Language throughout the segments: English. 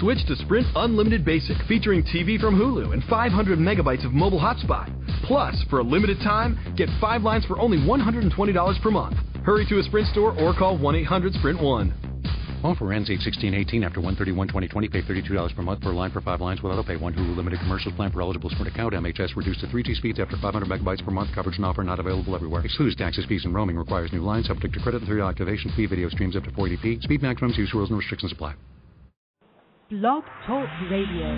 Switch to Sprint Unlimited Basic, featuring TV from Hulu and 500 megabytes of mobile hotspot. Plus, for a limited time, get five lines for only $120 per month. Hurry to a Sprint store or call 1 800 Sprint 1. Offer ends 8-16-18 after 131-2020. Pay $32 per month per line for five lines without a pay. One Hulu limited commercial plan for eligible Sprint account. MHS reduced to 3G speeds after 500 megabytes per month. Coverage and offer not available everywhere. Excludes taxes, fees, and roaming. Requires new lines. Subject to credit and three activation fee. Video streams up to 480p. Speed maximums, use rules, and restrictions apply. Blog Talk Radio.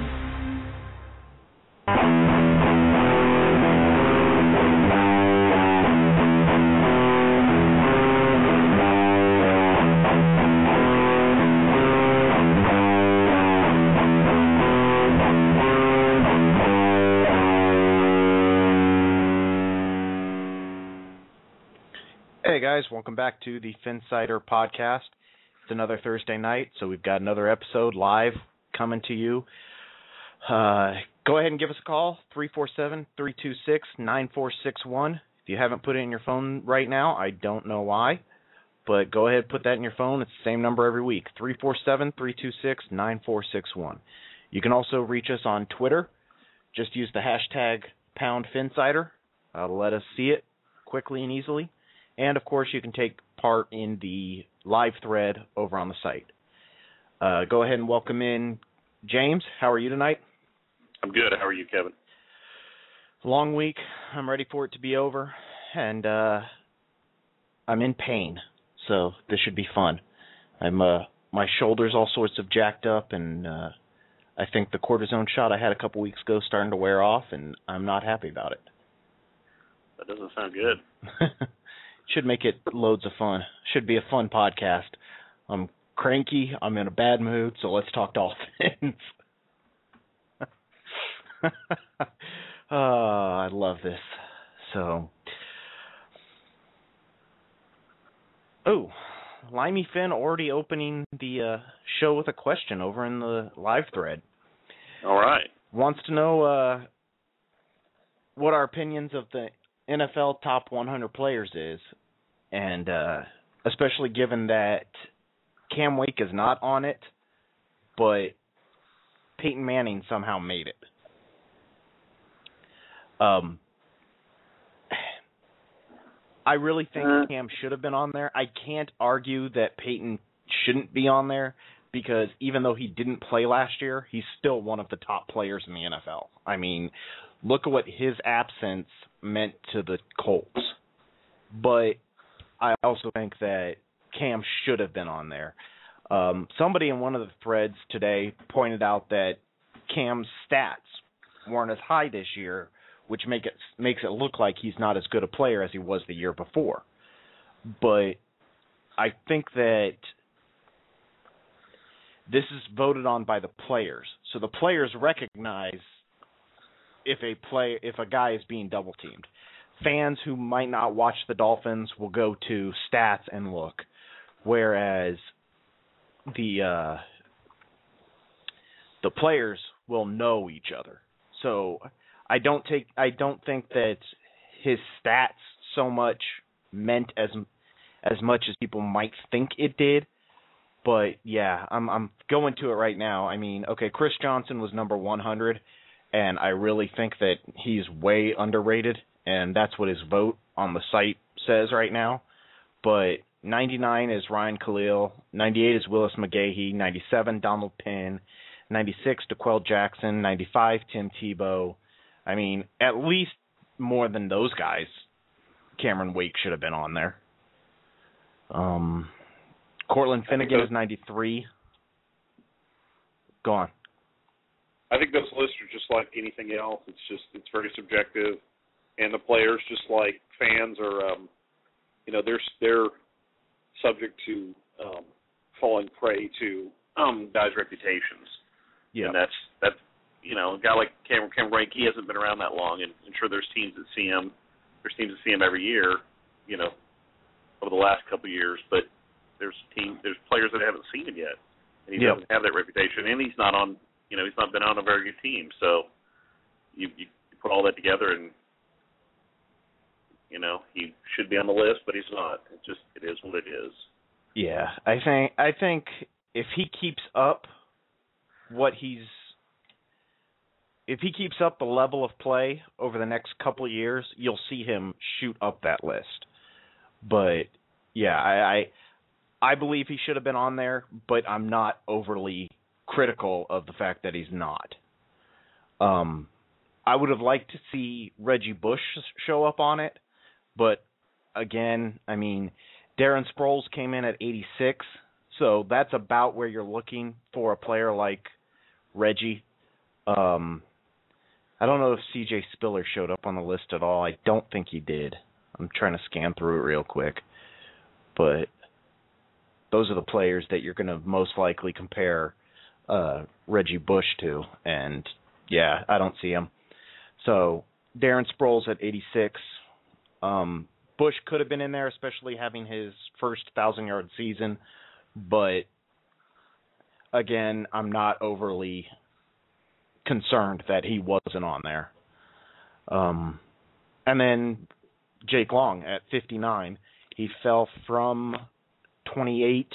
Hey guys, welcome back to the Phinsider podcast. It's another Thursday night, so we've got another episode live coming to you. Uh, go ahead and give us a call, 347-326-9461. If you haven't put it in your phone right now, I don't know why, but go ahead and put that in your phone. It's the same number every week, 347-326-9461. You can also reach us on Twitter. Just use the hashtag pound Phinsider. Uh, let us see it quickly and easily. And of course, you can take part in the live thread over on the site. Uh, go ahead and welcome in James. How are you tonight? I'm good. How are you, Kevin? Long week. I'm ready for it to be over, and uh, I'm in pain, so this should be fun. I'm uh, my shoulders all sorts of jacked up, and uh, I think the cortisone shot I had a couple weeks ago starting to wear off, and I'm not happy about it. That doesn't sound good. should make it loads of fun. Should be a fun podcast. I'm cranky. I'm in a bad mood, so let's talk Dolphins. oh, I love this. So, oh, Limey Finn already opening the uh, show with a question over in the live thread. All right. Wants to know uh, what our opinions of the NFL top 100 players is, and uh, especially given that Cam Wake is not on it, but Peyton Manning somehow made it. Um, I really think Uh. Cam should have been on there. I can't argue that Peyton shouldn't be on there because even though he didn't play last year, he's still one of the top players in the NFL. I mean, look at what his absence meant to the Colts. But I also think that Cam should have been on there. Um, somebody in one of the threads today pointed out that Cam's stats weren't as high this year, which make it makes it look like he's not as good a player as he was the year before. But I think that this is voted on by the players. So the players recognize if a play if a guy is being double teamed. Fans who might not watch the Dolphins will go to stats and look, whereas the uh, the players will know each other. So I don't take I don't think that his stats so much meant as as much as people might think it did. But yeah, I'm I'm going to it right now. I mean, okay, Chris Johnson was number 100 and I really think that he's way underrated and that's what his vote on the site says right now. But 99 is Ryan Kalil, 98 is Willis McGahee, 97 Donald Penn, 96 D'Qwell Jackson, 95 Tim Tebow. I mean, at least more than those guys. Cameron Wake should have been on there. Um, Cortland Finnegan is 93. Go on. I think those lists are just like anything else. It's just it's very subjective, and the players, just like fans, are um, you know they're they're subject to um, falling prey to um, guys' reputations. Yeah. And that's that's you know a guy like Cameron Cameron he hasn't been around that long, and I'm sure there's teams that see him. There's teams that see him every year, you know, over the last couple of years, but there's team there's players that haven't seen him yet, and he Yep. doesn't have that reputation, and he's not on you know he's not been on a very good team, so you you put all that together and you know he should be on the list, but he's not. It just it is what it is. Yeah, I think I think if he keeps up what he's if he keeps up the level of play over the next couple of years, you'll see him shoot up that list. But yeah, I I, I believe he should have been on there, but I'm not overly critical of the fact that he's not. Um, I would have liked to see Reggie Bush show up on it, but again, I mean, Darren Sproles came in at 86, so that's about where you're looking for a player like Reggie. Um, I don't know if CJ Spiller showed up on the list at all. I don't think he did. I'm trying to scan through it real quick. But those are the players that you're going to most likely compare uh, Reggie Bush to. And yeah, I don't see him. So Darren Sproles at 86. Um, Bush could have been in there, especially having his first thousand yard season. But again, I'm not overly concerned that he wasn't on there. Um, and then Jake Long at 59. He fell from 28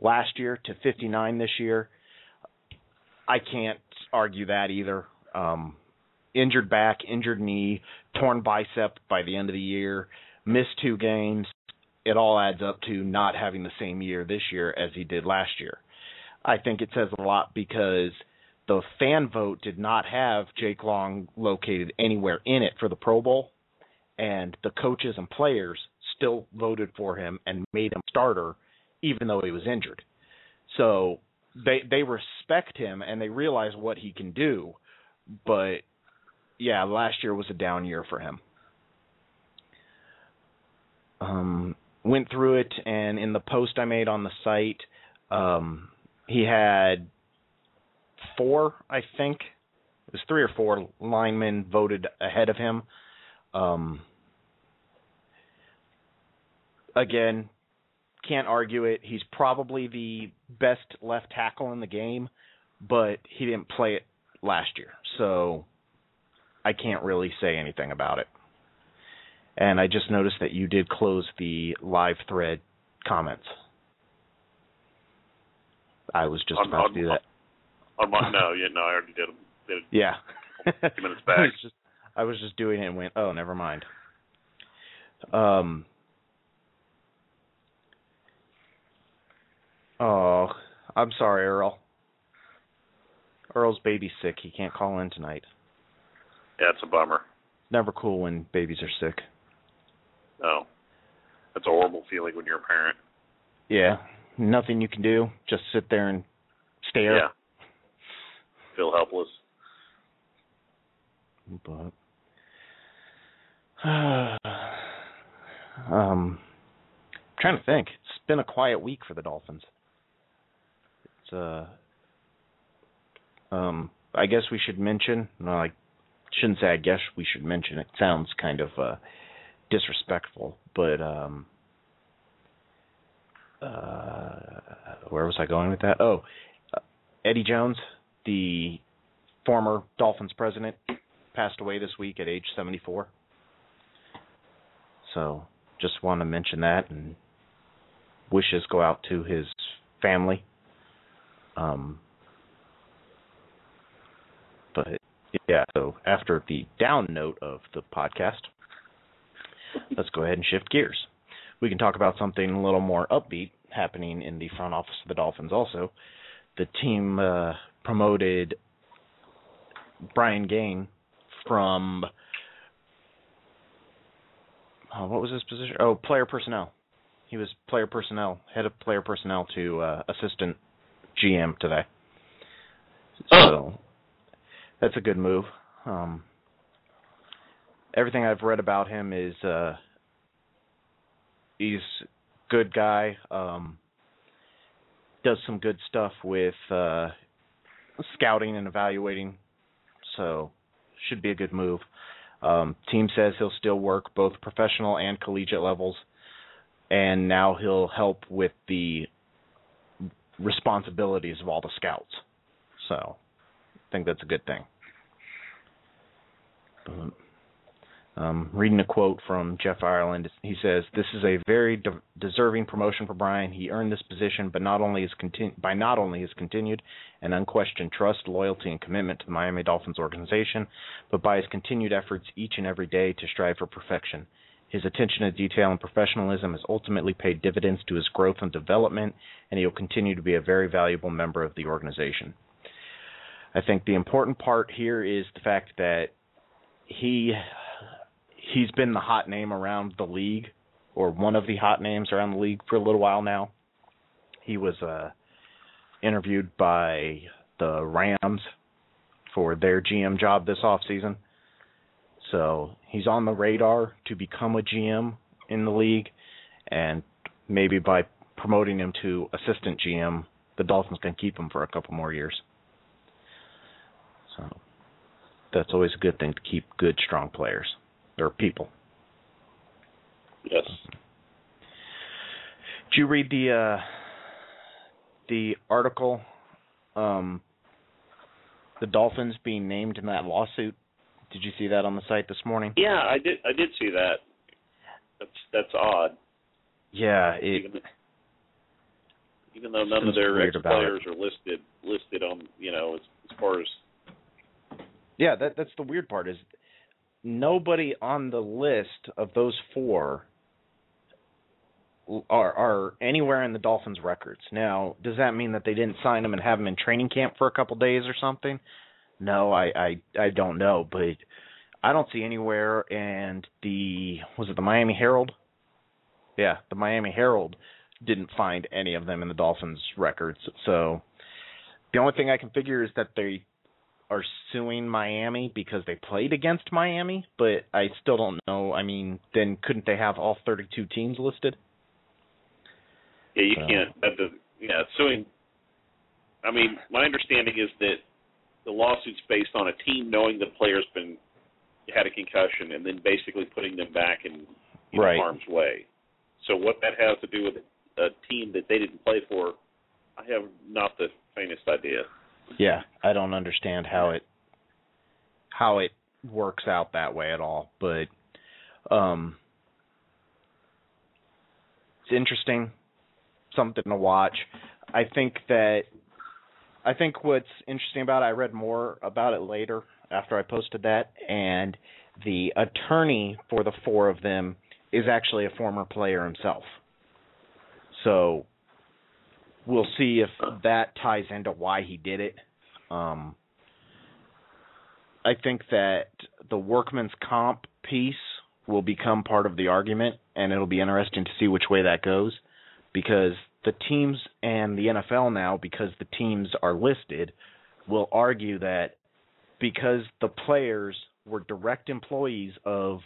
last year to 59 this year. I can't argue that either. Um, injured back, injured knee, torn bicep by the end of the year, missed two games. It all adds up to not having the same year this year as he did last year. I think it says a lot because the fan vote did not have Jake Long located anywhere in it for the Pro Bowl, and the coaches and players still voted for him and made him starter, even though he was injured. So they they respect him and they realize what he can do, but yeah, last year was a down year for him. Um, went through it, and in the post I made on the site, um, he had four, I think. It was three or four linemen voted ahead of him. Um, again, can't argue it. He's probably the best left tackle in the game, but he didn't play it last year, so I can't really say anything about it. And I just noticed that you did close the live thread comments. I was just On- about on- to do that. On my, no, yeah, no, I already did them. Did it Yeah. a few minutes back. I was just I was just doing it and went, oh, never mind. Um. Oh, I'm sorry, Earl. Earl's baby's sick. He can't call in tonight. Yeah, it's a bummer. Never cool when babies are sick. No, that's a horrible feeling when you're a parent. Yeah, nothing you can do. Just sit there and stare. Yeah. Feel helpless. But um, I'm trying to think. It's been a quiet week for the Dolphins. It's uh, um, I guess we should mention. I shouldn't say. I guess we should mention. It sounds kind of uh, disrespectful, but um, uh, where was I going with that? Oh, uh, Eddie Jones, the former Dolphins president, passed away this week at age 74. So, just want to mention that and wishes go out to his family. Um, but yeah, so after the down note of the podcast, let's go ahead and shift gears. We can talk about something a little more upbeat happening in the front office of the Dolphins also. The team uh, promoted Brian Gaine from oh, what was his position? Oh, player personnel. He was player personnel, head of player personnel to uh, assistant GM today. So that's a good move. Um, everything I've read about him is uh, he's good guy. Um, does some good stuff with uh, scouting and evaluating. So should be a good move. Um, team says he'll still work both professional and collegiate levels, and now he'll help with the responsibilities of all the scouts. So I think that's a good thing. But Um, reading a quote from Jeff Ireland, he says, "This is a very de- deserving promotion for Brian. He earned this position, but not only his by not only his continued and unquestioned trust, loyalty, and commitment to the Miami Dolphins organization, but by his continued efforts each and every day to strive for perfection. His attention to detail and professionalism has ultimately paid dividends to his growth and development, and he will continue to be a very valuable member of the organization." I think the important part here is the fact that he he's been the hot name around the league or one of the hot names around the league for a little while now. He was uh interviewed by the Rams for their GM job this off season. So he's on the radar to become a GM in the league and maybe by promoting him to assistant GM, the Dolphins can keep him for a couple more years. So that's always a good thing to keep good, strong players or people. Yes. Did you read the uh, the article? Um, the Dolphins being named in that lawsuit. Did you see that on the site this morning? Yeah, I did. I did see that. That's that's odd. Yeah, it. Even, even though none of their ex players are listed listed on you know as, as far as Yeah, that that's the weird part is nobody on the list of those four are are anywhere in the Dolphins records. Now, does that mean that they didn't sign them and have them in training camp for a couple days or something? No, I I I don't know, but I don't see anywhere and the was it the Miami Herald? Yeah, the Miami Herald didn't find any of them in the Dolphins records. So the only thing I can figure is that they are suing Miami because they played against Miami, but I still don't know. I mean, then couldn't they have all 32 teams listed? yeah you So- can't that yeah suing. I mean, my understanding is that the lawsuit's based on a team knowing the player's been had a concussion and then basically putting them back in you know, Right. harm's way. So what that has to do with a team that they didn't play for, I have not the faintest idea. Yeah, I don't understand how it how it works out that way at all, but um it's interesting, something to watch. I think that I think what's interesting about it, I read more about it later after I posted that and the attorney for the four of them is actually a former player himself. So we'll see if that ties into why he did it. Um, I think that the workman's comp piece will become part of the argument, and it'll be interesting to see which way that goes because the teams and the NFL now, because the teams are listed, will argue that because the players were direct employees of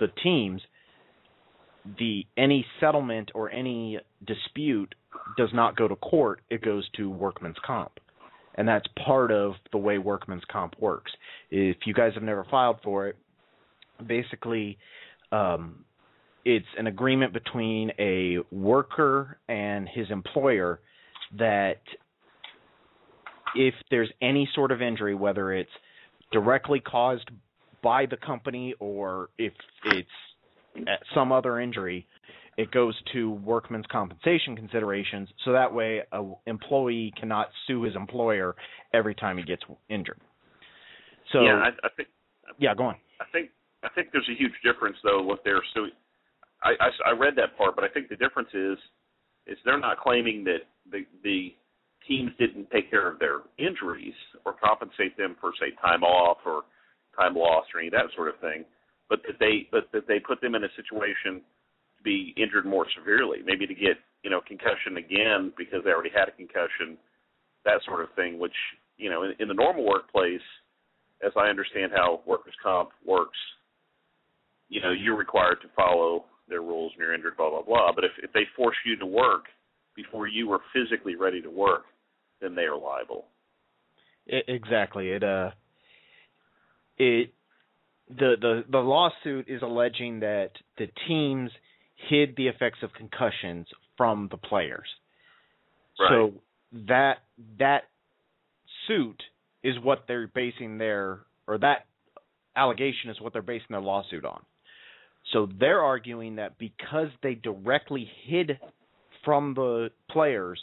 the teams, the any settlement or any dispute does not go to court, it goes to workman's comp. And that's part of the way workman's comp works. If you guys have never filed for it, basically um, it's an agreement between a worker and his employer that if there's any sort of injury, whether it's directly caused by the company or if it's some other injury, it goes to workman's compensation considerations. So that way, a employee cannot sue his employer every time he gets injured. So yeah, I, I think yeah, go on. I think I think there's a huge difference though what they're suing. I, I, I read that part, but I think the difference is is they're not claiming that the the teams didn't take care of their injuries or compensate them for say time off or time lost or any of that sort of thing, but that they but that they put them in a situation be injured more severely, maybe to get you know concussion again because they already had a concussion, that sort of thing. Which you know in, in the normal workplace, as I understand how workers' comp works, you know you're required to follow their rules when you're injured, blah blah blah. But if if they force you to work before you were physically ready to work, then they are liable. I- exactly. It uh it the the the lawsuit is alleging that the teams hid the effects of concussions from the players. Right. So that that suit is what they're basing their or that allegation is what they're basing their lawsuit on. So they're arguing that because they directly hid from the players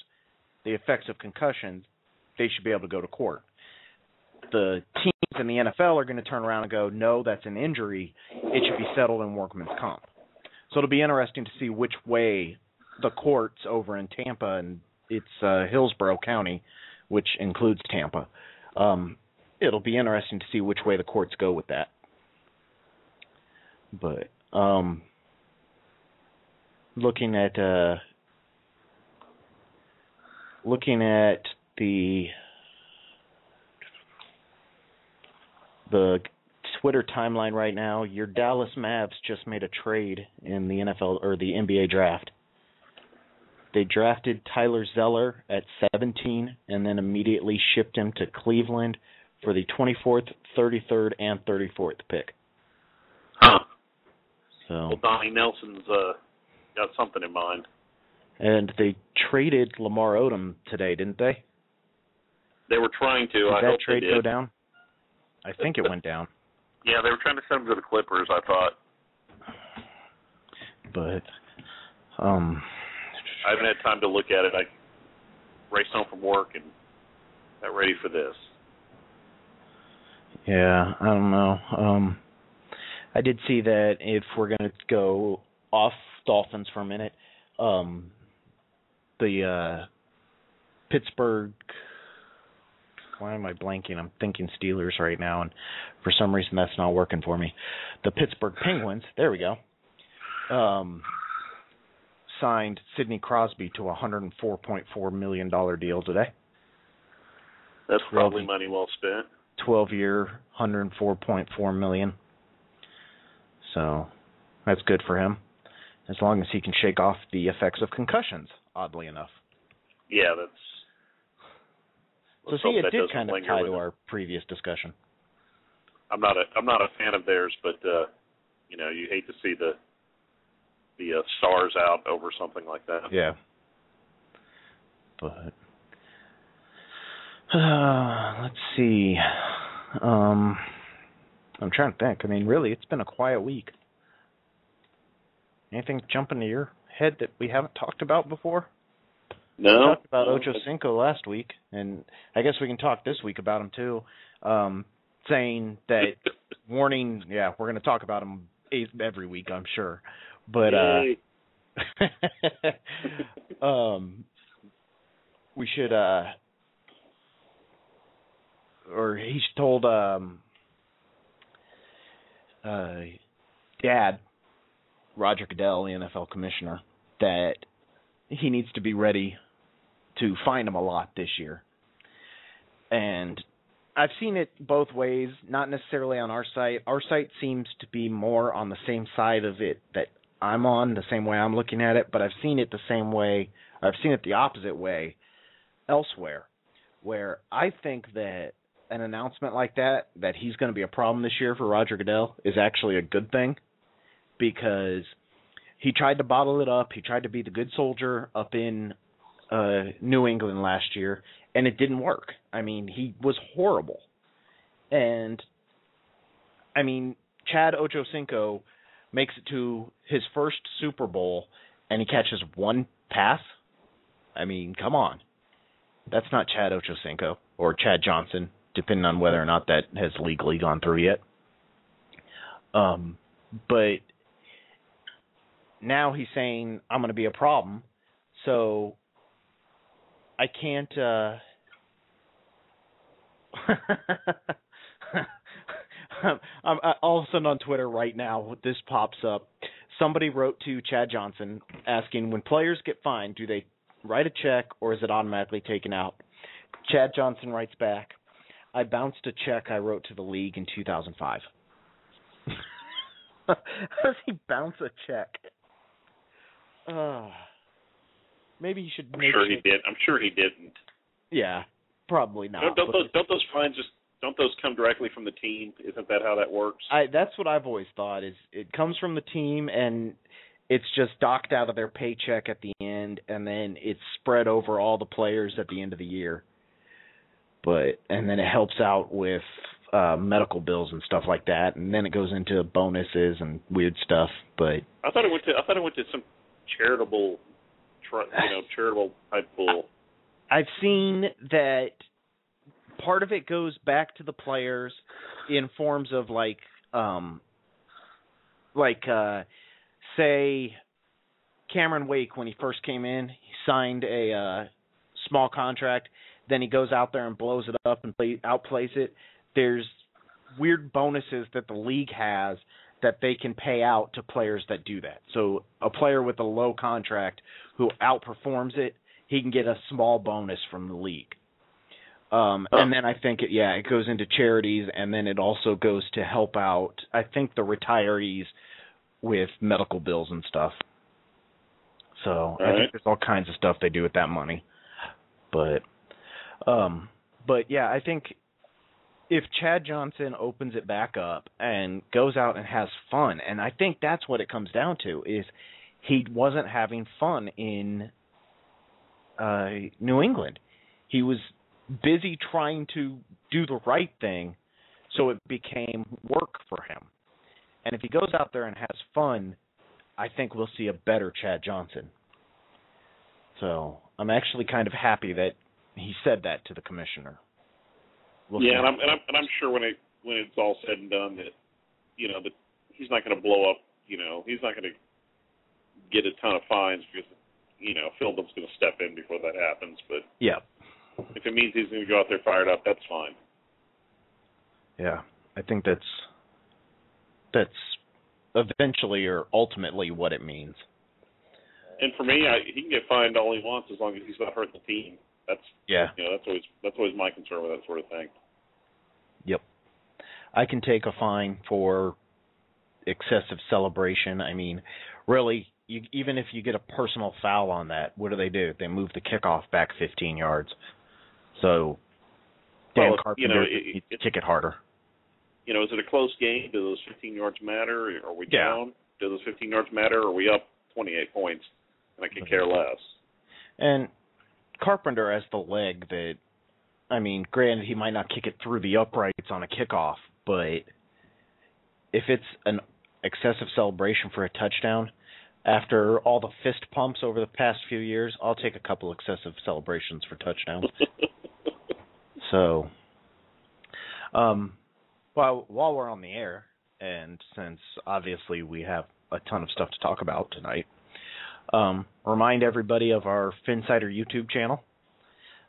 the effects of concussions, they should be able to go to court. The teams in the NFL are going to turn around and go, no, that's an injury. It should be settled in workman's comp. So it'll be interesting to see which way the courts over in Tampa and it's uh, Hillsborough County, which includes Tampa. Um, it'll be interesting to see which way the courts go with that. But um, looking at uh, looking at the the Twitter timeline right now, your Dallas Mavs just made a trade in the NFL or the NBA draft. They drafted Tyler Zeller at 17 and then immediately shipped him to Cleveland for the 24th, 33rd, and 34th pick. Huh. So Well, Donnie Nelson's uh, got something in mind. and they traded Lamar Odom today, didn't they? They were trying to. Did I that trade go down? I think it went down, Yeah, they were trying to send him to the Clippers. I thought. but um I haven't had time to look at it. I raced home from work and got ready for this. Yeah, I don't know. Um I did see that if we're gonna go off Dolphins for a minute, um the uh Pittsburgh why am I blanking? I'm thinking Steelers right now and for some reason that's not working for me. The Pittsburgh Penguins, there we go. Um signed Sidney Crosby to a hundred and four point four million dollar deal today. That's probably Really? money well spent. 12 year, 104.4 million. So that's good for him, as long as he can shake off the effects of concussions. Oddly enough, Yeah, that's. So see, it did kind of tie to our previous discussion. I'm not a I'm not a fan of theirs, but uh, you know you hate to see the the uh, stars out over something like that. Yeah, but uh, let's see. Um, I'm trying to think. I mean, really, it's been a quiet week. Anything jump into your head that we haven't talked about before? No, We talked about no, Ocho Cinco last week, and I guess we can talk this week about him too. Um, saying that warning, yeah, we're going to talk about him every week, I'm sure. But uh, um, we should, uh, or he's told um, uh, Dad, Roger Goodell, the NFL commissioner, that he needs to be ready to find him a lot this year. And I've seen it both ways, not necessarily on our site. Our site seems to be more on the same side of it that I'm on, the same way I'm looking at it, but I've seen it the same way, I've seen it the opposite way elsewhere, where I think that an announcement like that, that he's going to be a problem this year for Roger Goodell, is actually a good thing because he tried to bottle it up. He tried to be the good soldier up in uh New England last year and it didn't work. I mean, he was horrible. And I mean, Chad Ochocinco makes it to his first Super Bowl and he catches one pass. I mean, come on. That's not Chad Ochocinco or Chad Johnson, depending on whether or not that has legally gone through yet. Um, but now he's saying I'm going to be a problem, so I can't. uh I'm, I'm all of a sudden on Twitter right now. This pops up. Somebody wrote to Chad Johnson asking when players get fined, do they write a check or is it automatically taken out? Chad Johnson writes back, I bounced a check I wrote to the league in 2005. How does he bounce a check? Uh, maybe you should I'm make sure he did. I'm sure he didn't. Yeah, probably not. don't, don't those don't those fines just don't those come directly from the team? Isn't that how that works? I that's what I've always thought is it comes from the team and it's just docked out of their paycheck at the end and then it's spread over all the players at the end of the year. But and then it helps out with uh medical bills and stuff like that, and then it goes into bonuses and weird stuff. But I thought it went to I thought it went to some charitable, you know, charitable type pool. I've seen that part of it goes back to the players in forms of like um like uh say Cameron Wake when he first came in, he signed a uh small contract, then he goes out there and blows it up and play outplays it. There's weird bonuses that the league has that they can pay out to players that do that. So a player with a low contract who outperforms it, he can get a small bonus from the league. Um, and then I think it, yeah, it goes into charities, and then it also goes to help out. I think the retirees with medical bills and stuff. So All I right. think there's all kinds of stuff they do with that money. But, um, but yeah, I think if Chad Johnson opens it back up and goes out and has fun, and I think that's what it comes down to is he wasn't having fun in uh New England. He was busy trying to do the right thing, so it became work for him. And if he goes out there and has fun, I think we'll see a better Chad Johnson. So I'm actually kind of happy that he said that to the commissioner. We'll yeah, and I'm, and I'm and I'm sure when it when it's all said and done that you know that he's not going to blow up. You know, he's not going to get a ton of fines because you know Philbin's going to step in before that happens. But yeah, if it means he's going to go out there fired up, that's fine. yeah. I think that's that's eventually or ultimately what it means. And for me, I, he can get fined all he wants as long as he's not hurting the team. That's Yeah. you know that's always that's always my concern with that sort of thing. Yep. I can take a fine for excessive celebration. I mean, really, you, even if you get a personal foul on that, what do they do? They move the kickoff back 15 yards. So Dan Well, Carpenter you know, it- it- kick it harder. You know, is it a close game? Do those 15 yards matter? Are we Yeah. down? Do those 15 yards matter? Are we up 28 points? And I could mm-hmm. care less. And Carpenter has the leg that, I mean, granted, he might not kick it through the uprights on a kickoff, but if it's an excessive celebration for a touchdown, after all the fist pumps over the past few years, I'll take a couple excessive celebrations for touchdowns. So, um, while while we're on the air, and since obviously we have a ton of stuff to talk about tonight, um, remind everybody of our Phinsider YouTube channel.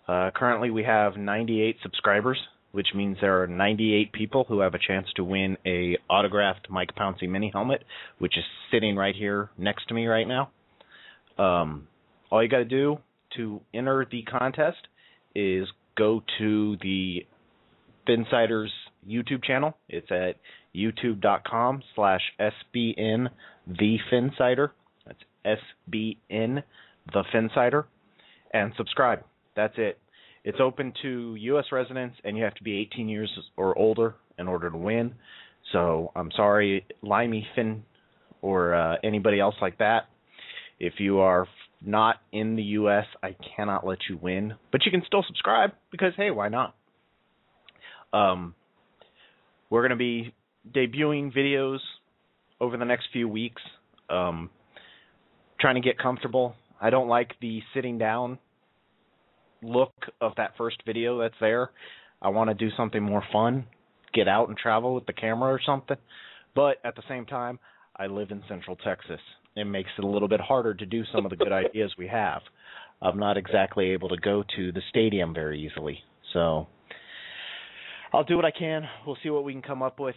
Uh, currently, we have 98 subscribers, which means there are 98 people who have a chance to win a autographed Mike Pouncey mini helmet, which is sitting right here next to me right now. Um, all you got to do to enter the contest is go to the Phinsiders YouTube channel. It's at youtube.com slash SBN the Phinsider. SBN the Phinsider. And subscribe. That's it. It's open to U.S. residents, and you have to be 18 years or older in order to win. So I'm sorry, Limey Fin or uh, anybody else like that. If you are not in the U.S., I cannot let you win, but you can still subscribe because hey, why not? Um, we're going to be debuting videos over the next few weeks. Um, trying to get comfortable. I don't like the sitting down look of that first video that's there. I want to do something more fun, get out and travel with the camera or something. But at the same time, I live in Central Texas. It makes it a little bit harder to do some of the good ideas we have. I'm not exactly able to go to the stadium very easily. So I'll do what I can. We'll see what we can come up with.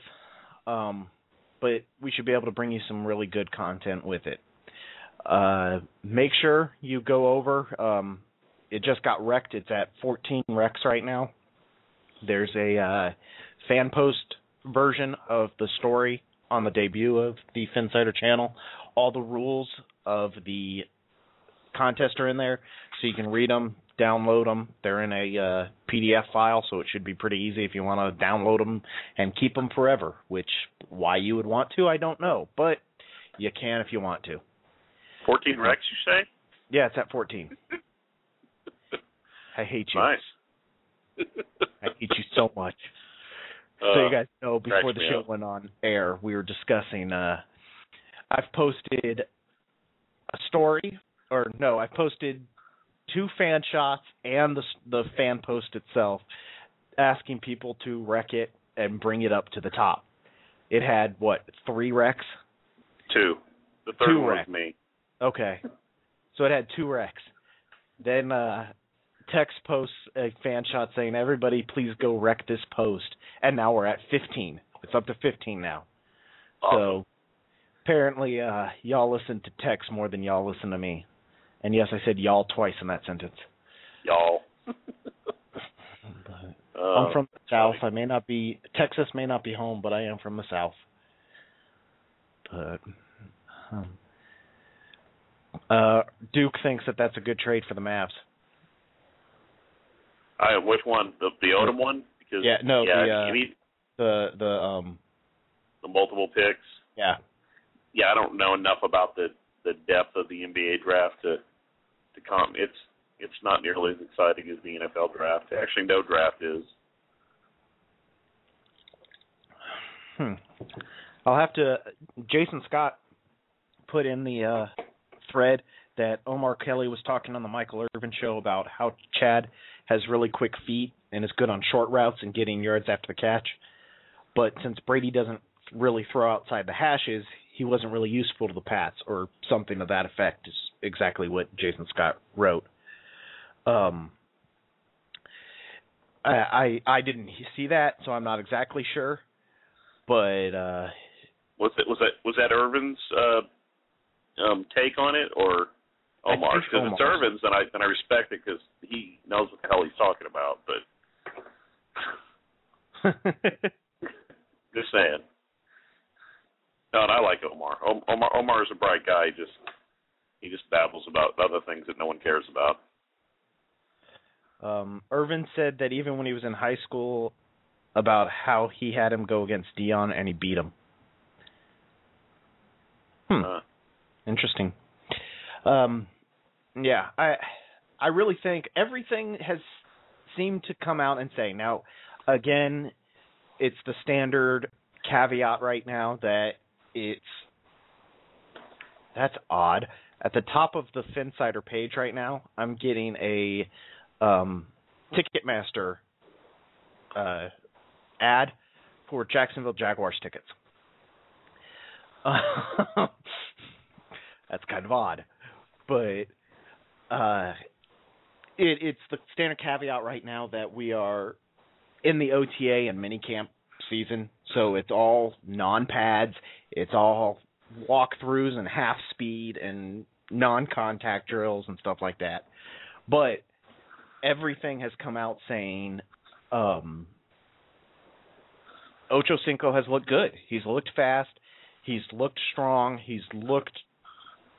Um, but we should be able to bring you some really good content with it. Uh, make sure you go over. Um, it just got wrecked. It's at 14 wrecks right now. There's a uh, fan post version of the story on the debut of the Phinsider channel. All the rules of the contest are in there, so you can read them, download them. They're in a uh, PDF file, so it should be pretty easy if you want to download them and keep them forever. Which why you would want to, I don't know, but you can if you want to. 14 Rex, you say? Yeah, it's at 14. I hate you. Nice. I hate you so much. Uh, so you guys know before the show up. went on air, we were discussing. uh I've posted a story, or no, I've posted two fan shots and the the fan post itself, asking people to wreck it and bring it up to the top. It had what three wrecks? Two. The third Two one wrecks. was me. Okay. So it had two wrecks. Then uh Tex posts a fan shot saying, Everybody please go wreck this post. And now we're at fifteen. It's up to fifteen now. So apparently uh y'all listen to Tex more than y'all listen to me. And yes, I said y'all twice in that sentence. Y'all. Uh, I'm from the south. I may not be Texas may not be home, but I am from the south. But um, uh Duke thinks that that's a good trade for the Mavs. I which one? The the Odom one? Because Yeah, no, yeah, the, uh, need The the um the multiple picks. yeah. Yeah, I don't know enough about the the depth of the NBA draft to to com. It's it's not nearly as exciting as the NFL draft. Actually, no draft is. Hmm. I'll have to Jason Scott put in the uh thread that Omar Kelly was talking on the Michael Irvin show about how Chad has really quick feet and is good on short routes and getting yards after the catch. But since Brady doesn't really throw outside the hashes, he wasn't really useful to the Pats or something to that effect is exactly what Jason Scott wrote. Um I I, I didn't see that, so I'm not exactly sure. But uh Was it was that was that Irvin's uh, um, take on it or think Because it's Irvin's, then I then I respect it because he knows what the hell he's talking about. But just saying. No, and I like Omar. Omar Omar is a bright guy. He just he just babbles about other things that no one cares about. Um, Irvin said that even when he was in high school, about how he had him go against Deion and he beat him. Hmm. Uh, Interesting. Um, yeah, I I really think everything has seemed to come out and say now. Again, it's the standard caveat right now that it's that's odd. At the top of the Phinsider page right now, I'm getting a um, Ticketmaster uh, ad for Jacksonville Jaguars tickets. that's kind of odd, but uh, it, it's the standard caveat right now that we are in the OTA and minicamp season, so it's all non-pads, it's all walkthroughs and half speed and non-contact drills and stuff like that. But everything has come out saying um Ocho Cinco has looked good. He's looked fast. He's looked strong. He's looked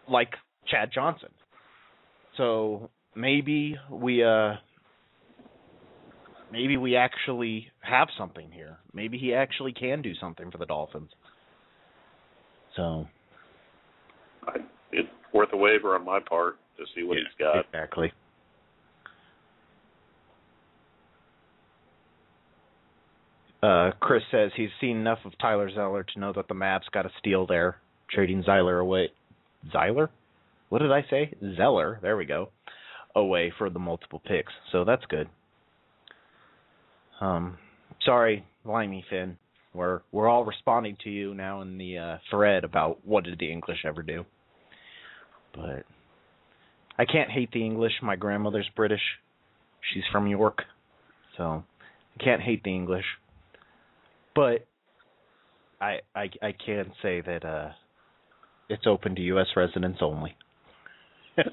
like Chad Johnson. So maybe we uh maybe we actually have something here. Maybe he actually can do something for the Dolphins. So I, it's worth a waiver on my part to see what he's got. exactly. Uh, Chris says he's seen enough of Tyler Zeller to know that the Mavs got a steal there, trading Zeiler away. Zeiler? What did I say? Zeller. There we go. Away for the multiple picks. So that's good. Um, sorry, Limey Finn. We're we're all responding to you now in the uh, thread about what did the English ever do. But I can't hate the English. My grandmother's British. She's from York, so I can't hate the English. But I I I can say that uh it's open to US residents only.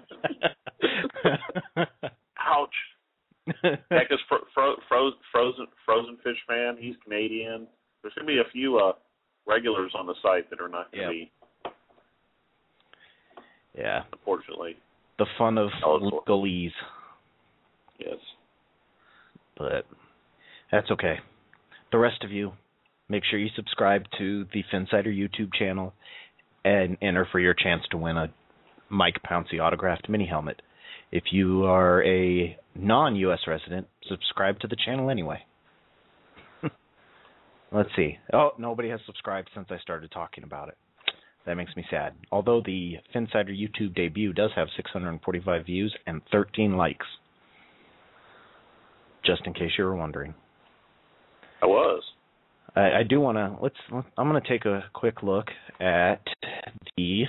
Ouch. Heck, this fro- fro- fro- frozen frozen fish fan. He's Canadian. There's gonna be a few uh regulars on the site that are not gonna Yep. be, yeah, unfortunately. the fun of it's- legalese, Yes. but that's okay. The rest of you, make sure you subscribe to the Phinsider YouTube channel and enter for your chance to win a Mike Pouncey autographed mini helmet. If you are a non-US resident, subscribe to the channel anyway. Let's see. Oh, nobody has subscribed since I started talking about it. That makes me sad. Although the Phinsider YouTube debut does have 645 views and 13 likes. Just in case you were wondering. I was. I, I do want to let's. I'm going to take a quick look at the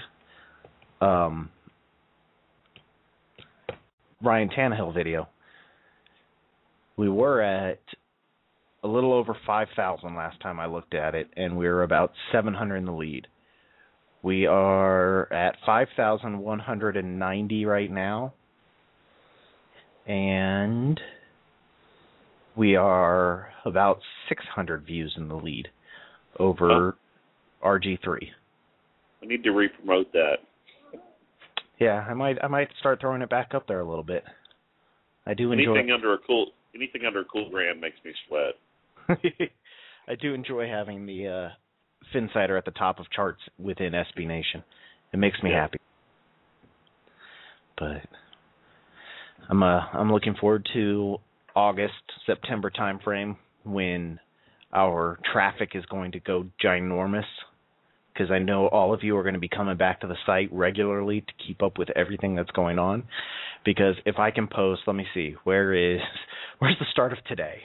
um, Ryan Tannehill video. We were at a little over 5,000 last time I looked at it, and we were about 700 in the lead. We are at 5,190 right now, and we are about 600 views in the lead over RG3. I need to re-promote that. Yeah, I might I might start throwing it back up there a little bit. I do enjoy anything under a cool anything under a cool grand makes me sweat. I do enjoy having the uh Phinsider at the top of charts within SB Nation. It makes me Yeah. happy. But I'm uh I'm looking forward to August, September timeframe when our traffic is going to go ginormous because I know all of you are going to be coming back to the site regularly to keep up with everything that's going on. Because if I can post, let me see, where is where's the start of today?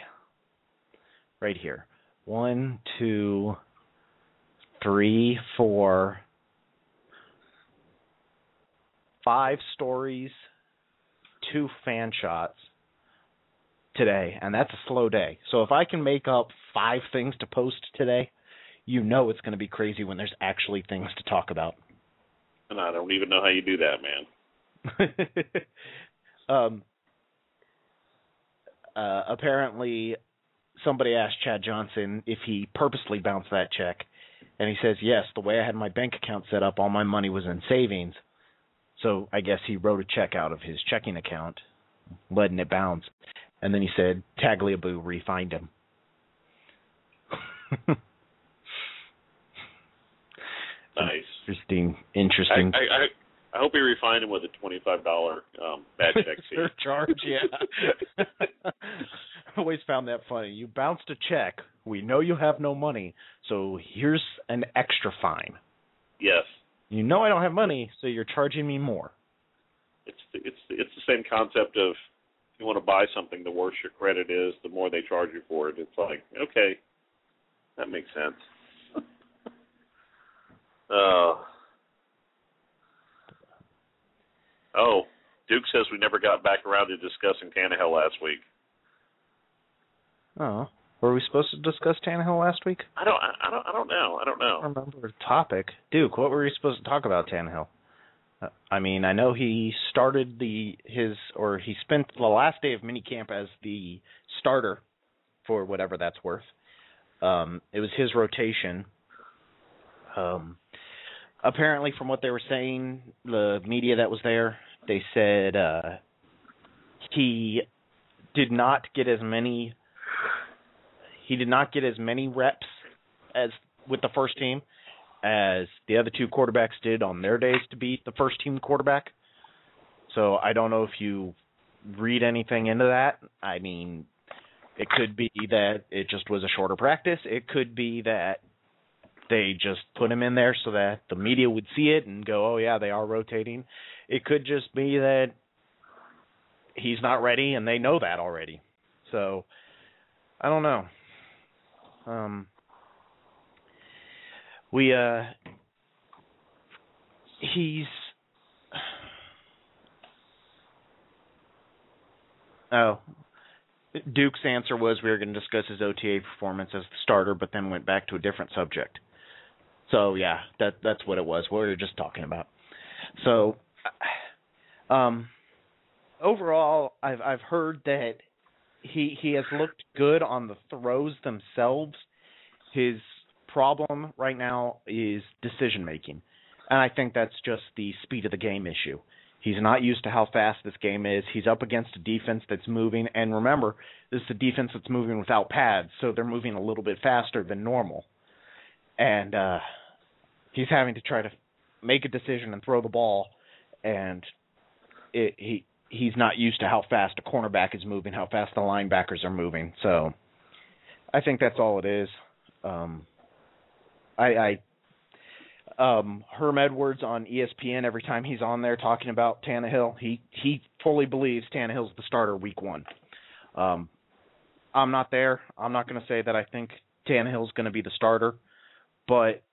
Right here. One, two, three, four, five stories, two fan shots today, and that's a slow day. So if I can make up five things to post today, you know it's going to be crazy when there's actually things to talk about. And I don't even know how you do that, man. um, uh, apparently, somebody asked Chad Johnson if he purposely bounced that check, and he says yes. The way I had my bank account set up, all my money was in savings, so I guess he wrote a check out of his checking account, letting it bounce, and then he said Tagliabue refined him. Nice. interesting, I, interesting. I, I I hope he refined him with a twenty-five dollar um, bad check fee. Surcharge, yeah. I always found that funny. You bounced a check. We know you have no money, so here's an extra fine. yes, You know I don't have money, so you're charging me more. it's the, it's the, it's the same concept of you want to buy something, the worse your credit is, the more they charge you for it. It's like okay, that makes sense. uh, oh, Duke says we never got back around to discussing Tannehill last week. Oh, were we supposed to discuss Tannehill last week? I don't, I, I don't, I don't know. I don't I know. don't remember the topic. Duke, what were we supposed to talk about Tannehill? I mean, I know he started the his or he spent the last day of minicamp as the starter for whatever that's worth. Um, it was his rotation. Um, apparently, from what they were saying, the media that was there, they said uh, he did not get as many. He did not get as many reps as with the first team as the other two quarterbacks did on their days to beat the first team quarterback. So I don't know if you read anything into that. I mean, it could be that it just was a shorter practice. It could be that they just put him in there so that the media would see it and go, "Oh yeah, they are rotating." It could just be that he's not ready and they know that already. So I don't know. Um we uh he's oh Duke's answer was we were going to discuss his OTA performance as the starter, but then went back to a different subject. So yeah, that that's what it was. What we were just talking about. So, um, overall, I've I've heard that he he has looked good on the throws themselves. His problem right now is decision making, and I think that's just the speed of the game issue. He's not used to how fast this game is. He's up against a defense that's moving, and remember, this is a defense that's moving without pads, so they're moving a little bit faster than normal. And uh he's having to try to make a decision and throw the ball, and it, he he's not used to how fast a cornerback is moving, how fast the linebackers are moving. So I think that's all it is. Um, I, I um, Herm Edwards on ESPN every time he's on there talking about Tannehill, he he fully believes Tannehill's the starter week one. Um, I'm not there. I'm not going to say that I think Tannehill's going to be the starter, but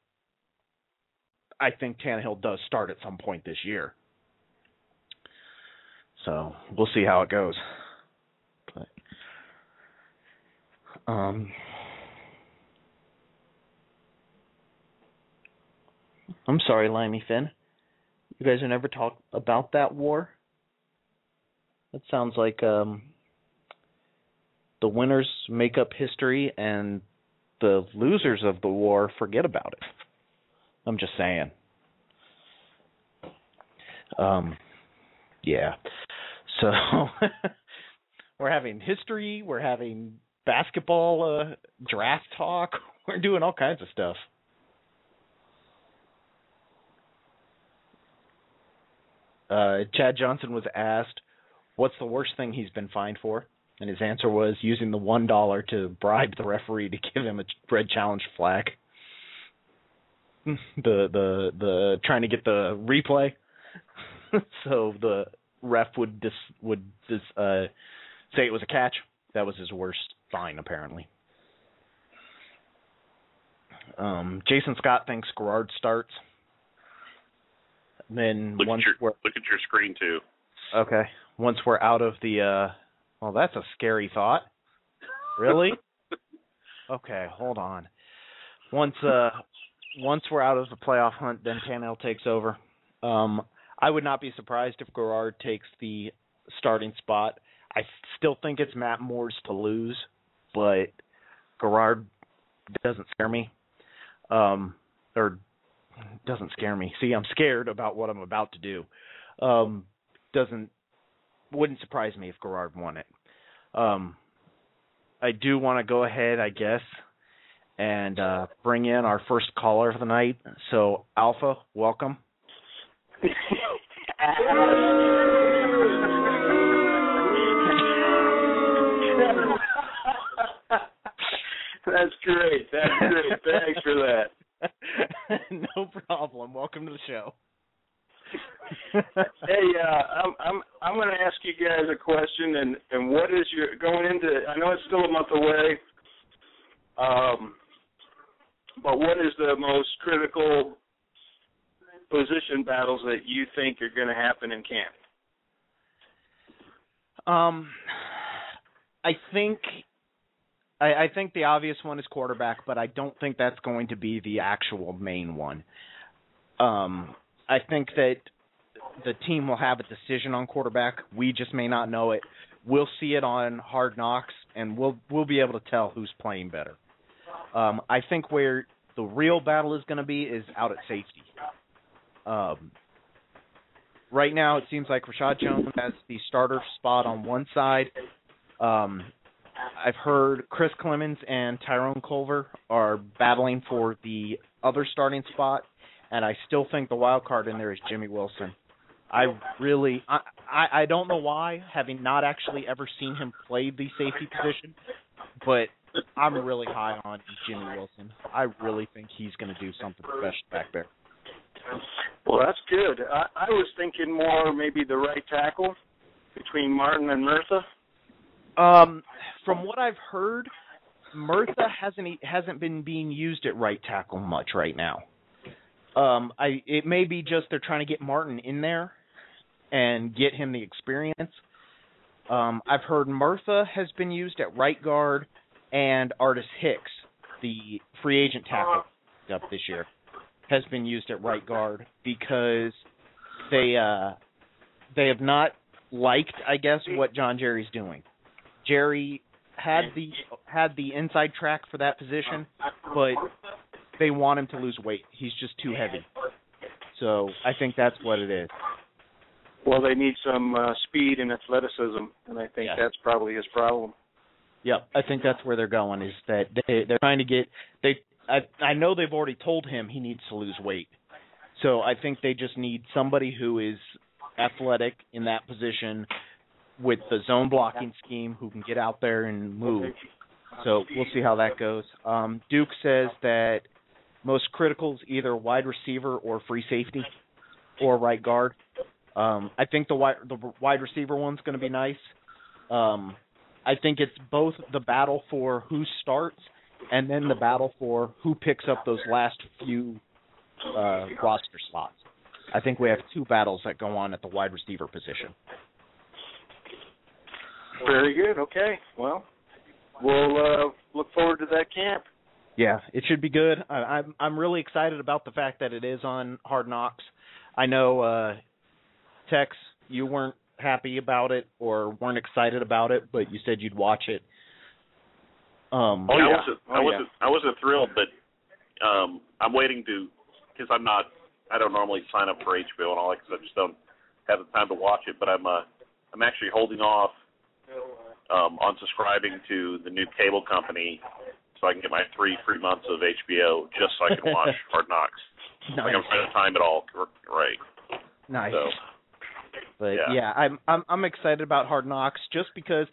I think Tannehill does start at some point this year. So we'll see how it goes. But, um, I'm sorry, Limey Finn. You guys have never talked about that war? That sounds like um, the winners make up history and the losers of the war forget about it. I'm just saying. Um, yeah. So we're having history, we're having basketball uh, draft talk, we're doing all kinds of stuff. Uh, Chad Johnson was asked, "What's the worst thing he's been fined for?" And his answer was using the one dollar to bribe the referee to give him a red challenge flag. the the the trying to get the replay, so the ref would dis would dis, uh, say it was a catch. That was his worst fine, apparently. Um, Jason Scott thinks Garrard starts. Then look once at your, we're look at your screen too. okay, once we're out of the uh, well, that's a scary thought. Really? okay, hold on. Once uh, once we're out of the playoff hunt, then Tannehill takes over. Um, I would not be surprised if Garrard takes the starting spot. I still think it's Matt Moore's to lose, but Garrard doesn't scare me. Um, or doesn't scare me. See, I'm scared about what I'm about to do. Um, doesn't wouldn't surprise me if Garrard won it. Um, I do want to go ahead, I guess, and uh, bring in our first caller of the night. So, Alpha, welcome. That's great. That's great. Thanks for that. Problem. Welcome to the show. hey, uh, I'm I'm I'm going to ask you guys a question, and and what is your going into? I know it's still a month away, um, but what is the most critical position battles that you think are going to happen in camp? Um, I think I, I think the obvious one is quarterback, but I don't think that's going to be the actual main one. Um, I think that the team will have a decision on quarterback. We just may not know it. We'll see it on Hard Knocks, and we'll we'll be able to tell who's playing better. Um, I think where the real battle is going to be is out at safety. Um, right now, it seems like Reshad Jones has the starter spot on one side. Um, I've heard Chris Clemons and Tyrone Culver are battling for the other starting spot, and I still think the wild card in there is Jimmy Wilson. I really, I, I, I don't know why, having not actually ever seen him play the safety position, but I'm really high on Jimmy Wilson. I really think he's going to do something special back there. Well, that's good. I, I was thinking more maybe the right tackle between Martin and Murtha. Um, from what I've heard, Murtha hasn't hasn't been being used at right tackle much right now. Um, I it may be just they're trying to get Martin in there and get him the experience. Um, I've heard Murtha has been used at right guard and Artis Hicks, the free agent tackle up this year, has been used at right guard because they uh they have not liked, I guess, what John Jerry's doing. Jerry had the had the inside track for that position, but they want him to lose weight. He's just too heavy. So I think that's what it is. Well, they need some uh, speed and athleticism, and I think Yes. that's probably his problem. Yep, I think that's where they're going. Is that they they're trying to get they. I I know they've already told him he needs to lose weight, so I think they just need somebody who is athletic in that position with the zone blocking scheme who can get out there and move. So we'll see how that goes. Um, Duke says that most critical is either wide receiver or free safety or right guard. Um, I think the wide the wide receiver one's going to be nice. Um, I think it's both the battle for who starts and then the battle for who picks up those last few uh, roster slots. I think we have two battles that go on at the wide receiver position. Very good. Okay. Well, we'll uh, look forward to that camp. Yeah, it should be good. I, I'm I'm really excited about the fact that it is on Hard Knocks. I know uh Tex, you weren't happy about it or weren't excited about it, but you said you'd watch it. Um Oh, yeah. I wasn't. I Oh, wasn't. I wasn't thrilled, but um, I'm waiting to because I'm not. I don't normally sign up for HBO and all that because I just don't have the time to watch it. But I'm. Uh, I'm actually holding off um, on subscribing to the new cable company so I can get my three free months of HBO just so I can watch Hard Knocks. Like I'm trying to time it all right. nice. So But Yeah. yeah, I'm I'm I'm excited about Hard Knocks just because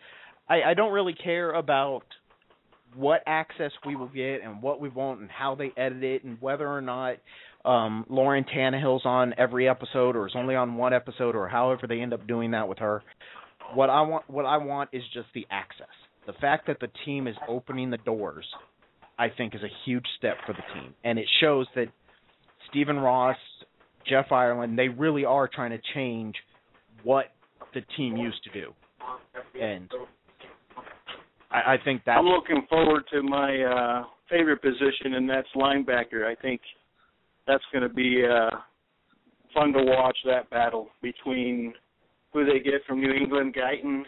I I don't really care about what access we will get and what we won't and how they edit it and whether or not um Lauren Tannehill's on every episode or is only on one episode or however they end up doing that with her. What I want what I want is just the access. The fact that the team is opening the doors I think is a huge step for the team. And it shows that Stephen Ross, Jeff Ireland, they really are trying to change what the team used to do. And I, I think that's I'm looking forward to my uh, favorite position, and that's linebacker. I think that's going to be uh, fun to watch that battle between who they get from New England, Guyton.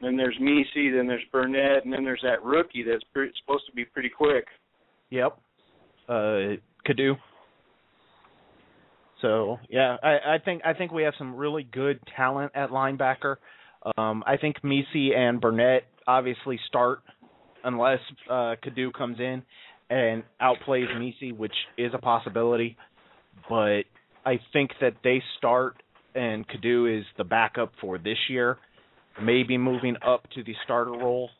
Then there's Misi, then there's Burnett, and then there's that rookie that's pretty, supposed to be pretty quick. Yep. Uh Kaddu. So yeah, I, I think I think we have some really good talent at linebacker. Um I think Misi and Burnett obviously start unless uh Kaddu comes in and outplays Misi, which is a possibility. But I think that they start and Kaddu is the backup for this year, maybe moving up to the starter role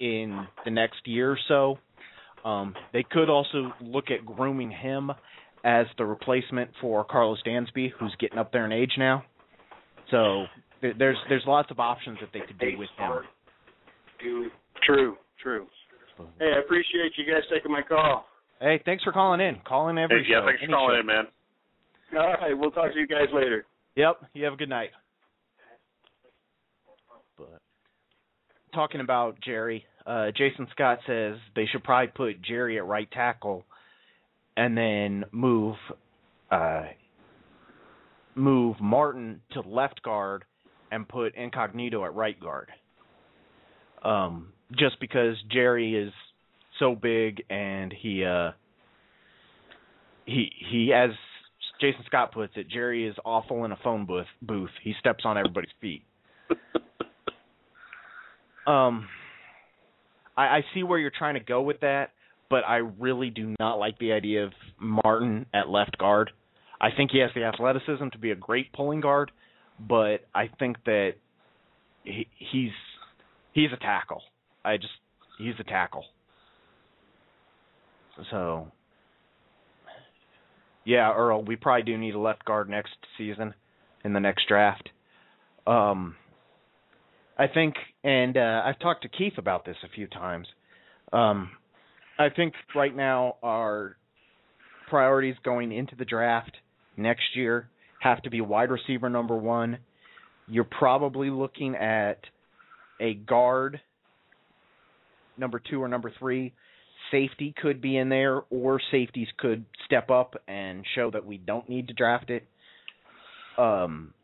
in the next year or so. Um, they could also look at grooming him as the replacement for Carlos Dansby, who's getting up there in age now. So there, there's there's lots of options that they could do with him. True, true. Hey, I appreciate you guys taking my call. Hey, thanks for calling in. Calling every hey, yeah, show. thanks for any calling show. in, man. All right, we'll talk to you guys later. Yep. You have a good night. But talking about Jerry, uh, Jason Scott says they should probably put Jerry at right tackle, and then move uh, move Martin to left guard, and put Incognito at right guard. Um, just because Jerry is so big and he uh he he as Jason Scott puts it, Jerry is awful in a phone booth. Booth. He steps on everybody's feet. Um, I, I see where you're trying to go with that, but I really do not like the idea of Martin at left guard. I think he has the athleticism to be a great pulling guard, but I think that he, he's he's a tackle. I just he's a tackle. So yeah, Earl, we probably do need a left guard next season in the next draft. Um I think and uh I've talked to Keith about this a few times. Um I think right now our priorities going into the draft next year have to be wide receiver number 1. You're probably looking at a guard number 2 or number 3 safety could be in there, or safeties could step up and show that we don't need to draft it. Um,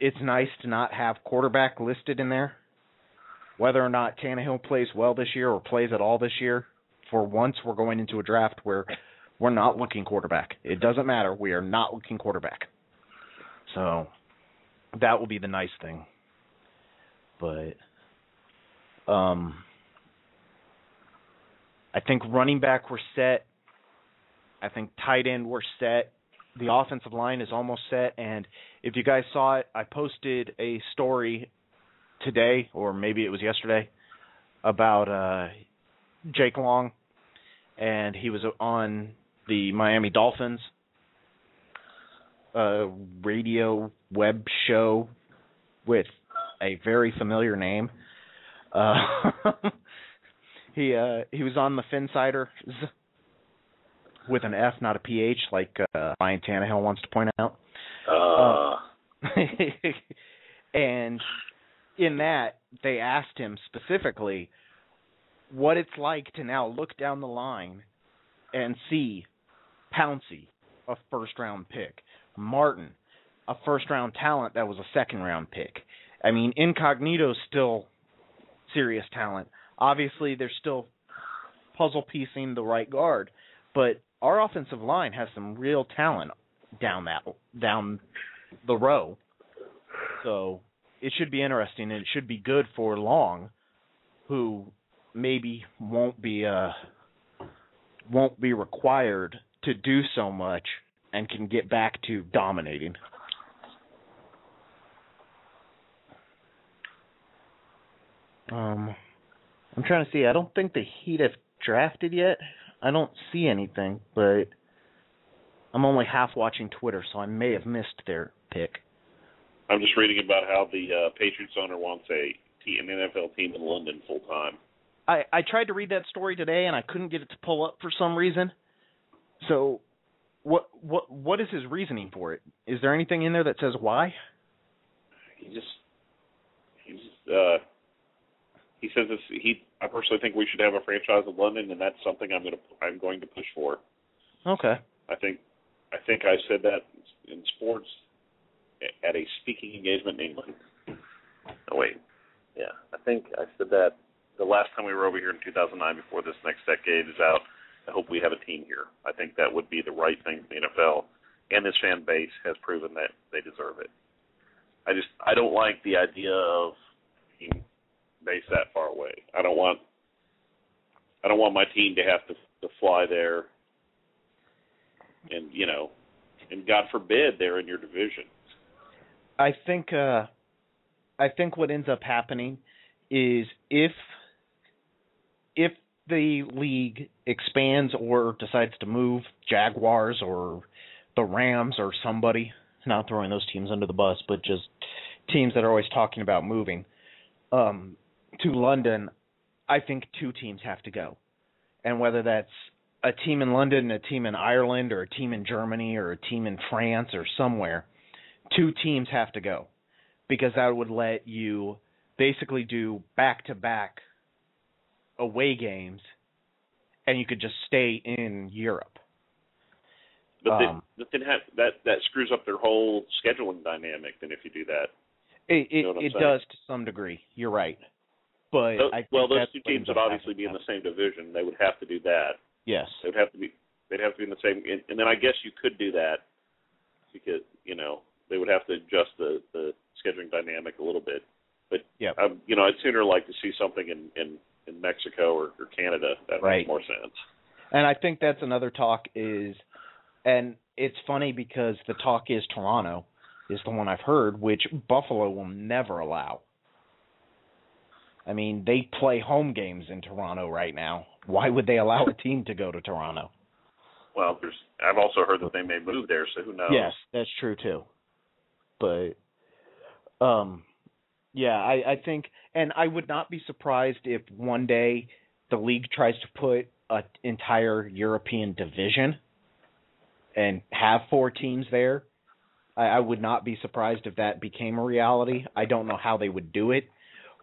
it's nice to not have quarterback listed in there. Whether or not Tannehill plays well this year or plays at all this year, for once we're going into a draft where we're not looking quarterback. It doesn't matter. We are not looking quarterback. So that will be the nice thing. But um I think running back we're set. I think tight end we're set. The offensive line is almost set. And if you guys saw it, I posted a story today, or maybe it was yesterday, about uh Jake Long and he was on the Miami Dolphins uh radio web show with a very familiar name. Uh he uh he was on the Finsiders with an F, not a PH, like uh Ryan Tannehill wants to point out. Uh, and in that, they asked him specifically what it's like to now look down the line and see Pouncey, a first round pick, Martin, a first round talent that was a second round pick. I mean, Incognito's still serious talent. Obviously, they're still puzzle piecing the right guard, but our offensive line has some real talent down that down the row. So it should be interesting and it should be good for Long, who maybe won't be uh won't be required to do so much and can get back to dominating. Um I'm trying to see. I don't think the Heat have drafted yet. I don't see anything, but I'm only half watching Twitter, so I may have missed their pick. I'm just reading about how the uh, Patriots owner wants a an NFL team in London full time. I I tried to read that story today and I couldn't get it to pull up for some reason. So what what what is his reasoning for it? Is there anything in there that says why? He just he just uh he says this he I personally think we should have a franchise in London and that's something I'm going to I'm going to push for. Okay. I think I think I said that in sports at a speaking engagement in England. Oh wait, yeah, I think I said that the last time we were over here in 2009 before this next decade is out. I hope we have a team here. I think that would be the right thing for the NFL, and this fan base has proven that they deserve it. I just I don't like the idea of being based that far away. I don't want I don't want my team to have to to fly there and you know and God forbid they're in your division. I think uh I think what ends up happening is if if the league expands or decides to move Jaguars or the Rams or somebody, not throwing those teams under the bus, but just teams that are always talking about moving um to London, I think two teams have to go. And whether that's a team in London, and a team in Ireland, or a team in Germany, or a team in France, or somewhere, two teams have to go because that would let you basically do back to back away games and you could just stay in Europe. But Um, then, but then have, that that screws up their whole scheduling dynamic. Then if you do that, It You know it does to some degree. You're right. But Tho- I think well, those two teams would obviously be in the same division. They would have to do that. Yes. They would have to be. They'd have to be in the same. And, and then I guess you could do that because you know they would have to adjust the the scheduling dynamic a little bit. But Yep. um, you know, I'd sooner like to see something in in in Mexico or, or Canada. That Right. makes more sense. And I think that's another talk is and it's funny because the talk is Toronto is the one I've heard, which Buffalo will never allow. I mean, they play home games in Toronto right now. Why would they allow a team to go to Toronto? Well, there's. I've also heard that they may move there, so who knows? Yes, that's true too. But um yeah, I, I think and I would not be surprised if one day the league tries to put an entire European division and have four teams there. I, I would not be surprised if that became a reality. I don't know how they would do it,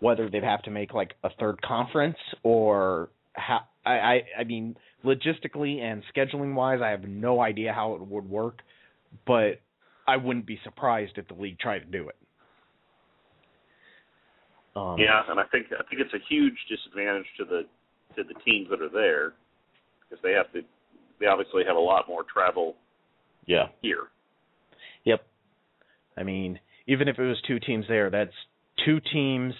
whether they'd have to make like a third conference or how I, I I mean logistically and scheduling wise I have no idea how it would work, but I wouldn't be surprised if the league tried to do it. Um, Yeah, and I think I think it's a huge disadvantage to the to the teams that are there because they have to they obviously have a lot more travel Yeah. here. Yep. I mean, even if it was two teams there, that's two teams.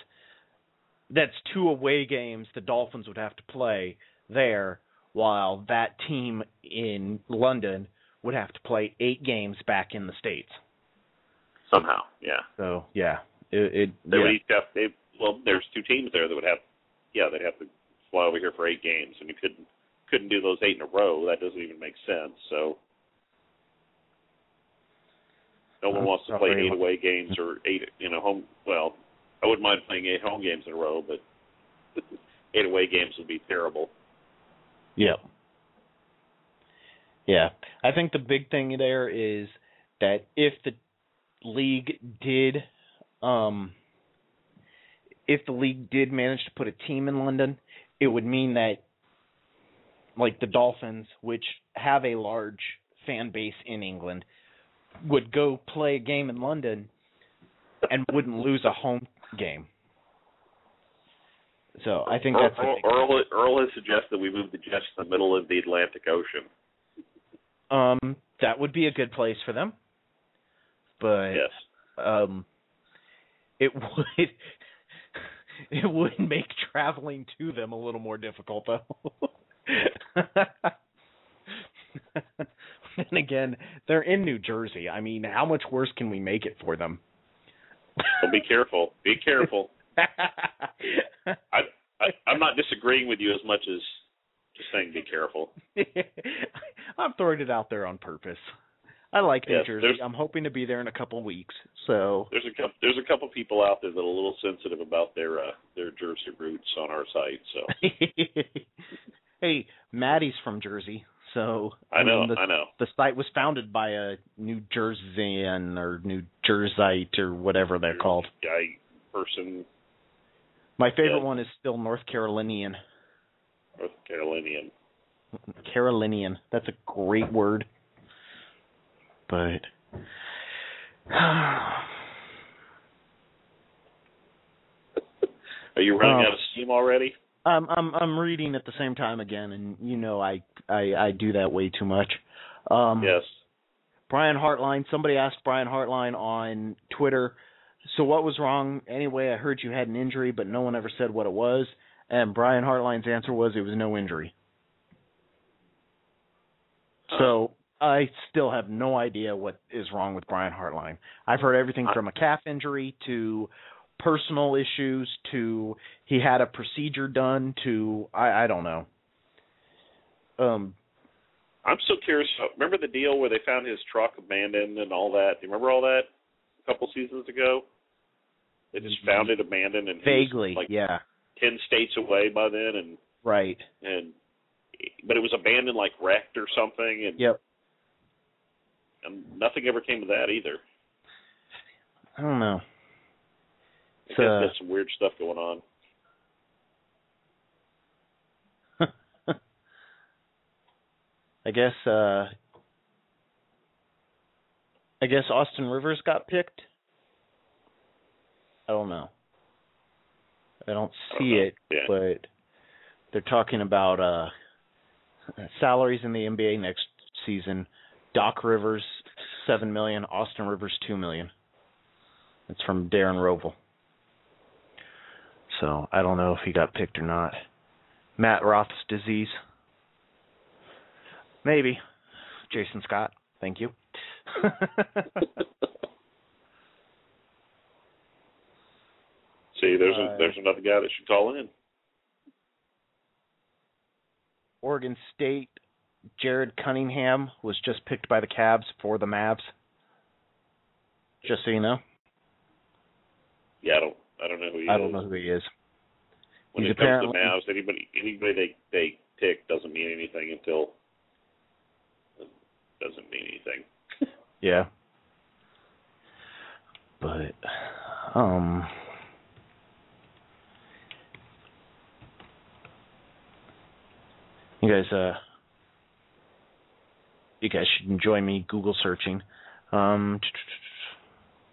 That's two away games the Dolphins would have to play there, while that team in London would have to play eight games back in the states. Somehow, yeah. So yeah, it, it They yeah. would each have they well, there's two teams there that would have yeah, they'd have to fly over here for eight games, and you couldn't couldn't do those eight in a row. That doesn't even make sense. So no one uh, wants to play eight away games or eight, you know, home. Well, I wouldn't mind playing eight home games in a row, but eight away games would be terrible. Yeah. Yeah. I think the big thing there is that if the league did um if the league did manage to put a team in London, it would mean that like the Dolphins, which have a large fan base in England, would go play a game in London and wouldn't lose a home game. So I think Earl, that's big Earl, Earl has suggested we move the Jets to the middle of the Atlantic Ocean. Um, that would be a good place for them. But Yes. um it would it would make traveling to them a little more difficult though. and again, they're in New Jersey. I mean, how much worse can we make it for them? So be careful. Be careful. I, I I'm not disagreeing with you as much as just saying be careful. I'm throwing it out there on purpose. I like New Yes, Jersey. I'm hoping to be there in a couple weeks. So There's a couple there's a couple people out there that are a little sensitive about their uh their Jersey roots on our site. So hey, Maddie's from Jersey, so I know mean, the, I know. the site was founded by a New Jerseyan or New Jerseyite or whatever they're called. Guy person My favorite Yeah. one is still North Carolinian. North Carolinian. Carolinian. That's a great word. But Are you running Um, out of steam already? I'm I'm I'm reading at the same time again, and you know I I I do that way too much. Um, yes. Brian Hartline. Somebody asked Brian Hartline on Twitter. So what was wrong? Anyway, I heard you had an injury, but no one ever said what it was. And Brian Hartline's answer was it was no injury. So I still have no idea what is wrong with Brian Hartline. I've heard everything from a calf injury to personal issues to he had a procedure done to I, I don't know. Um I'm so curious. uh, Remember the deal where they found his truck abandoned and all that? Do you remember all that a couple seasons ago? They just found it abandoned and Mm-hmm. vaguely, like yeah. ten states away by then, and Right. and but it was abandoned like wrecked or something, and Yep. and nothing ever came of that either. I don't know. I It's, guess uh, there's some weird stuff going on. I guess uh I guess Austin Rivers got picked. I don't know. I don't I see don't it, Yeah. but they're talking about uh salaries in the NBA next season. Doc Rivers seven million, Austin Rivers two million. It's from Darren Rovell. So I don't know if he got picked or not. Matt Roth's disease. Maybe. Jason Scott. Thank you. See, there's a, there's another guy that should call in. Oregon State, Jared Cunningham was just picked by the Cavs for the Mavs. Just so you know. Yeah, I don't I don't know who he I is. don't know who he is. when He's it comes to Mavs, anybody anybody they they pick doesn't mean anything until it doesn't mean anything. Yeah. But um You guys uh you guys should enjoy me Google searching. Um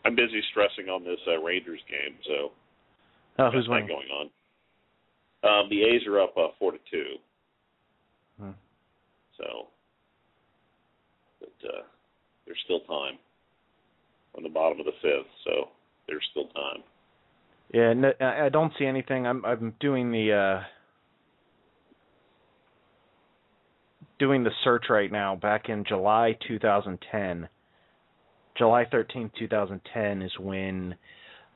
I'm busy stressing on this uh, Rangers game, so oh, who's winning? going on. Um, the A's are up uh, four to two. Hmm. So, but uh, there's still time on the bottom of the fifth, so there's still time. Yeah, no, I don't see anything. I'm I'm doing the uh doing the search right now back in July 2010. July 13th, 2010 is when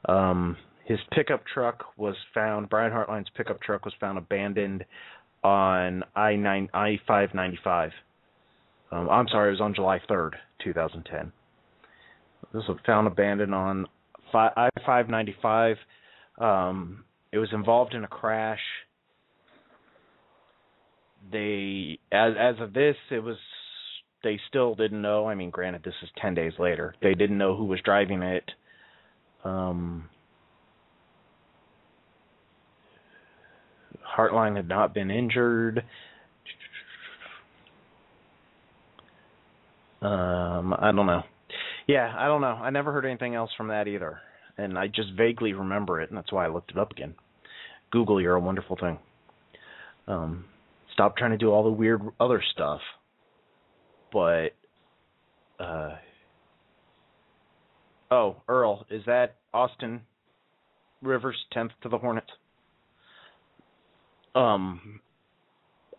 um his pickup truck was found. Brian Hartline's pickup truck was found abandoned on I nine I five ninety five. Um, I'm sorry, it was on July third, two thousand ten. This was found abandoned on I five ninety five. Um, it was involved in a crash. They, as as of this, it was they still didn't know. I mean, granted, this is ten days later. They didn't know who was driving it. Um, Hartline had not been injured. Um, I don't know. Yeah, I don't know. I never heard anything else from that either, and I just vaguely remember it, and that's why I looked it up again. Google, you're a wonderful thing. Um, stop trying to do all the weird other stuff. But, uh, oh, Earl, is that Austin Rivers tenth to the Hornets? Um,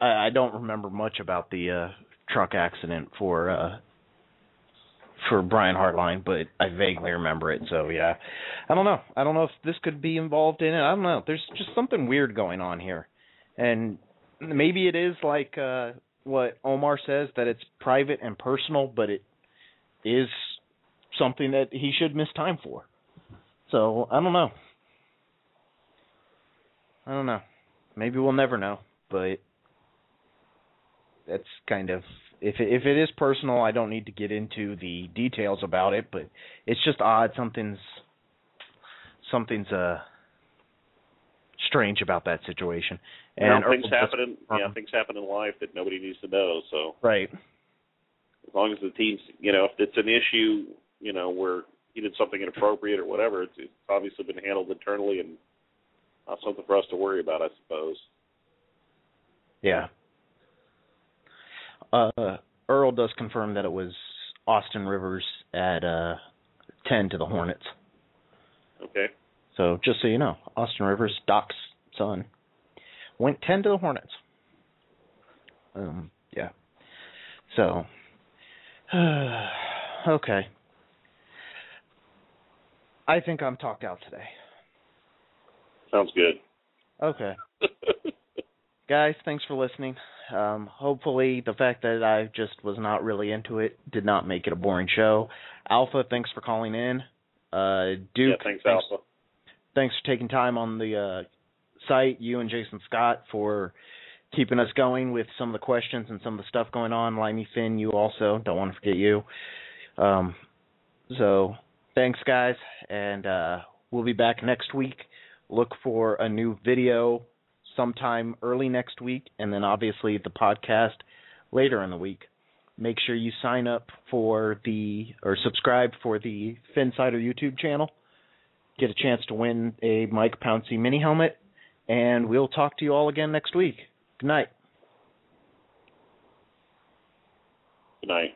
I, I don't remember much about the uh, truck accident for uh, for Brian Hartline, but I vaguely remember it. So yeah, I don't know. I don't know if this could be involved in it. I don't know. There's just something weird going on here, and maybe it is like uh, what Omar says that it's private and personal, but it is something that he should miss time for. So I don't know. I don't know. Maybe we'll never know, but that's kind of if if it is personal, I don't need to get into the details about it, but it's just odd. Something's something's uh strange about that situation. And know, things happen in yeah, things happen in life that nobody needs to know. So right, as long as the team's you know if it's an issue you know where he did something inappropriate or whatever, it's, it's obviously been handled internally and not something for us to worry about, I suppose. Yeah. Uh, Earl does confirm that it was Austin Rivers at uh, ten to the Hornets. Okay. So just so you know, Austin Rivers, Doc's son, went ten to the Hornets. Um, yeah. So, okay. I think I'm talked out today. Sounds good. Okay. Guys, thanks for listening. Um, hopefully, the fact that I just was not really into it did not make it a boring show. Alpha, thanks for calling in. Uh, Duke, yeah, thanks, thanks, Alpha. Thanks for taking time on the uh, site. You and Jason Scott for keeping us going with some of the questions and some of the stuff going on. Limey Finn, you also don't want to forget you. Um, so thanks, guys, and uh, we'll be back next week. Look for a new video sometime early next week, and then obviously the podcast later in the week. Make sure you sign up for the or subscribe for the Phinsider YouTube channel. Get a chance to win a Mike Pouncey mini helmet, and we'll talk to you all again next week. Good night. Good night.